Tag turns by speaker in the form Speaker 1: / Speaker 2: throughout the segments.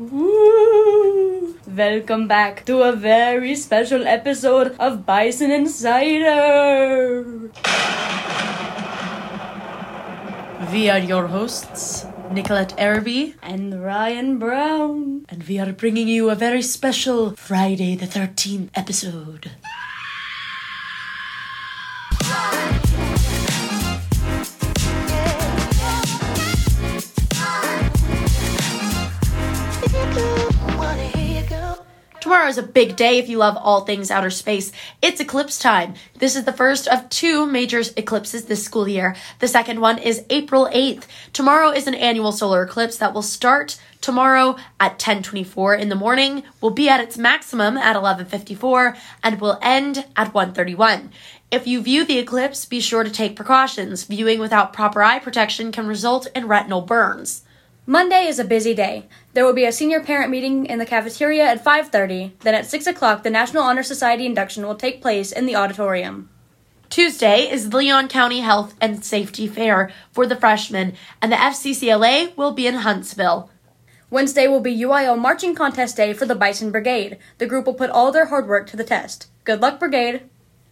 Speaker 1: Woo! Welcome back to a very special episode of Bison Insider.
Speaker 2: We are your hosts, Nicolette Araby,
Speaker 1: And Ryan Brown.
Speaker 2: and we are bringing you a very special Friday the 13th episode. Tomorrow is a big day if you love all things outer space. It's eclipse time. This is the first of two major eclipses this school year. The second one is April 8th. Tomorrow is an annular solar eclipse that will start tomorrow at 10:24 in the morning, will be at its maximum at 11:54 and will end at 1:31. If you view the eclipse, be sure to take precautions. Viewing without proper eye protection can result in retinal burns.
Speaker 1: Monday is a busy day. There will be a senior parent meeting in the cafeteria at 5.30. Then at 6 o'clock, the National Honor Society induction will take place in the auditorium.
Speaker 2: Tuesday is the Leon County Health and Safety Fair for the freshmen, and the FCCLA will be in Huntsville.
Speaker 1: Wednesday will be UIL Marching Contest Day for the Bison Brigade. The group will put all their hard work to the test. Good luck, Brigade!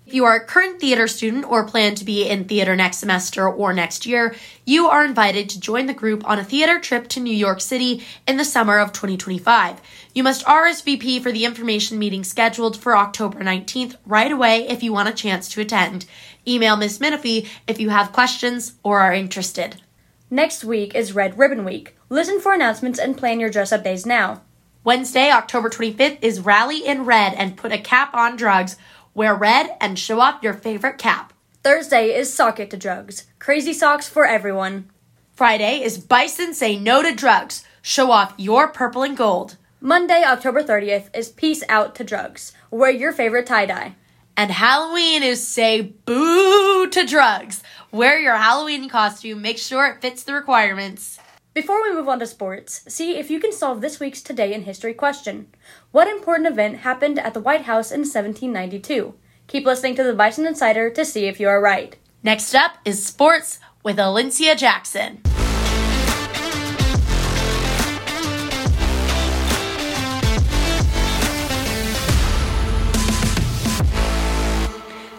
Speaker 2: If you are a current theater student or plan to be in theater next semester or next year, you are invited to join the group on a theater trip to New York City in the summer of 2025. You must RSVP for the information meeting scheduled for October 19th right away if you want a chance to attend. Email Miss Minifee if you have questions or are interested.
Speaker 1: Next week is Red Ribbon Week. Listen for announcements and plan your dress up days now.
Speaker 2: Wednesday, October 25th is Rally in Red and Put a Cap on Drugs. Wear red and show off your favorite cap.
Speaker 1: Thursday is Sock It to Drugs. Crazy socks for everyone.
Speaker 2: Friday is Bison Say No to Drugs. Show off your purple and gold.
Speaker 1: Monday, October 30th is Peace Out to Drugs. Wear your favorite tie dye.
Speaker 2: And Halloween is Say Boo to Drugs. Wear your Halloween costume. Make sure it fits the requirements.
Speaker 1: Before we move on to sports, see if you can solve this week's Today in History question. What important event happened at the White House in 1792? Keep listening to the Bison Insider to see if you are right.
Speaker 2: Next up is sports with Alincia Jackson.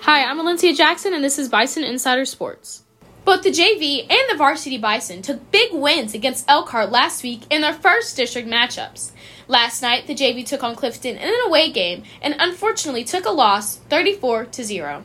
Speaker 3: Hi, I'm Valencia Jackson, and this is Bison Insider Sports. Both the JV and the varsity Bison took big wins against Elkhart last week in their first district matchups. Last night, the JV took on Clifton in an away game and unfortunately took a loss 34 to 0.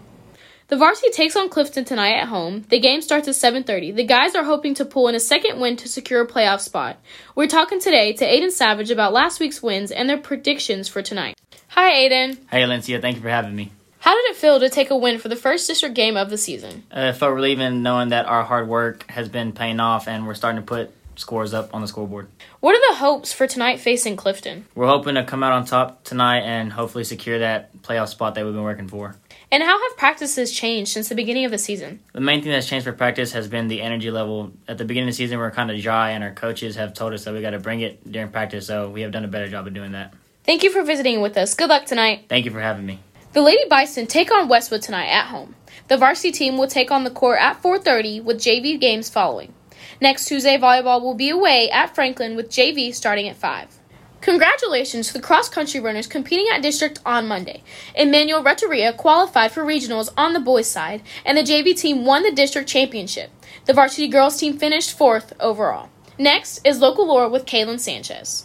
Speaker 3: The varsity takes on Clifton tonight at home. The game starts at 7:30. The guys are hoping to pull in a second win to secure a playoff spot. We're talking today to Aiden Savage about last week's wins and their predictions for tonight. Hi Aiden.
Speaker 4: Hey, Alicia, thank you for having me.
Speaker 3: How did it feel to take a win for the first district game of the season?
Speaker 4: Uh, it felt relieving knowing that our hard work has been paying off and we're starting to put scores up on the scoreboard.
Speaker 3: What are the hopes for tonight facing Clifton?
Speaker 4: We're hoping to come out on top tonight and hopefully secure that playoff spot that we've been working for.
Speaker 3: And how have practices changed since the beginning of the season?
Speaker 4: The main thing that's changed for practice has been the energy level. At the beginning of the season, we are kind of dry, and our coaches have told us that we got to bring it during practice, so we have done a better job of doing that.
Speaker 3: Thank you for visiting with us. Good luck tonight.
Speaker 4: Thank you for having me.
Speaker 3: The Lady Bison take on Westwood tonight at home. The varsity team will take on the court at 4:30 with JV games following. Next Tuesday, volleyball will be away at Franklin with JV starting at 5. Congratulations to the cross country runners competing at district on Monday. Emmanuel Renteria qualified for regionals on the boys' side, and the JV team won the district championship. The varsity girls team finished fourth overall. Next is local lore with Kaylin Sanchez.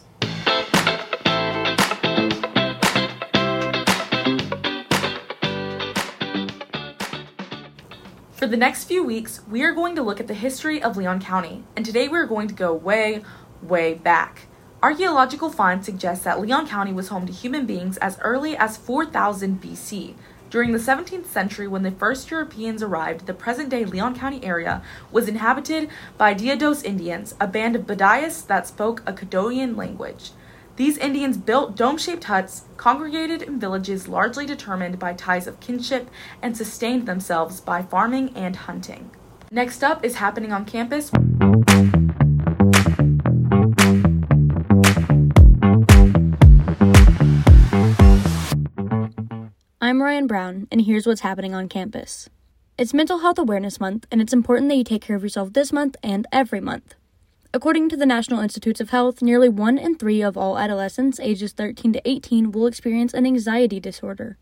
Speaker 5: For the next few weeks, we are going to look at the history of Leon County, and today we are going to go way, way back. Archaeological finds suggest that Leon County was home to human beings as early as 4000 BC. During the 17th century, when the first Europeans arrived, the present day Leon County area was inhabited by Diodos Indians, a band of Badayas that spoke a Caddoan language. These Indians built dome shaped huts, congregated in villages largely determined by ties of kinship, and sustained themselves by farming and hunting. Next up is happening on campus.
Speaker 6: I'm Ryan Brown, and here's what's happening on campus. It's Mental Health Awareness Month, and it's important that you take care of yourself this month and every month.
Speaker 1: According to the National Institutes of Health, nearly 1 in 3 of all adolescents ages 13 to 18 will experience an anxiety disorder.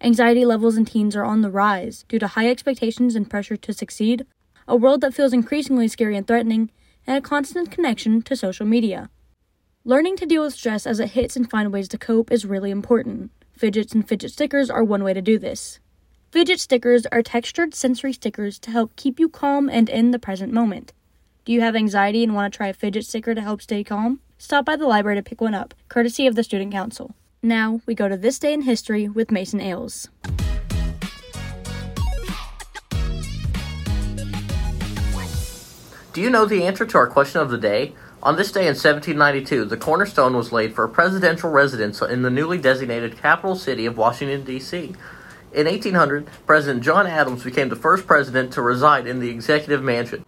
Speaker 1: Anxiety levels in teens are on the rise due to high expectations and pressure to succeed, a world that feels increasingly scary and threatening, and a constant connection to social media. Learning to deal with stress as it hits and find ways to cope is really important. Fidgets and fidget stickers are one way to do this. Fidget stickers are textured sensory stickers to help keep you calm and in the present moment. Do you have anxiety and want to try a fidget sticker to help stay calm? Stop by the library to pick one up, courtesy of the Student Council. Now, we go to This Day in History with Mason Ailes.
Speaker 7: Do you know the answer to our question of the day? On this day in 1792, the cornerstone was laid for a presidential residence in the newly designated capital city of Washington, D.C. In 1800, President John Adams became the first president to reside in the executive mansion,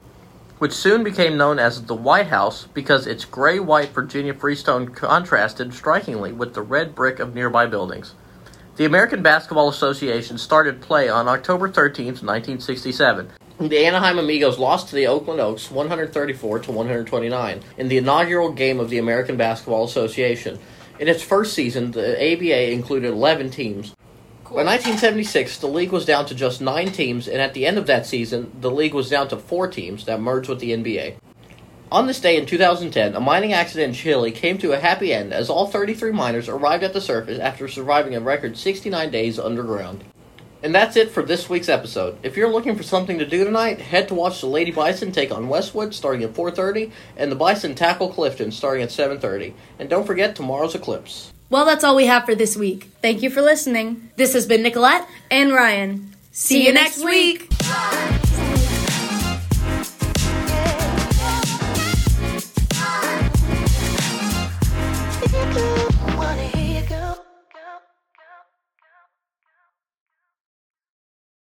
Speaker 7: which soon became known as the White House because its gray white Virginia freestone contrasted strikingly with the red brick of nearby buildings. The American Basketball Association started play on October 13, 1967. The Anaheim Amigos lost to the Oakland Oaks 134 to 129 in the inaugural game of the American Basketball Association. In its first season, the ABA included 11 teams. By 1976, the league was down to just nine teams, and at the end of that season, the league was down to four teams that merged with the NBA. On this day in 2010, a mining accident in Chile came to a happy end as all 33 miners arrived at the surface after surviving a record 69 days underground. And that's it for this week's episode. If you're looking for something to do tonight, head to watch the Lady Bison take on Westwood starting at 4:30 and the Bison tackle Clifton starting at 7:30. And don't forget tomorrow's eclipse.
Speaker 2: Well, that's all we have for this week.
Speaker 8: Thank you for listening.
Speaker 2: This has been Nicolette.
Speaker 8: And Ryan.
Speaker 2: See you next week.
Speaker 9: Thank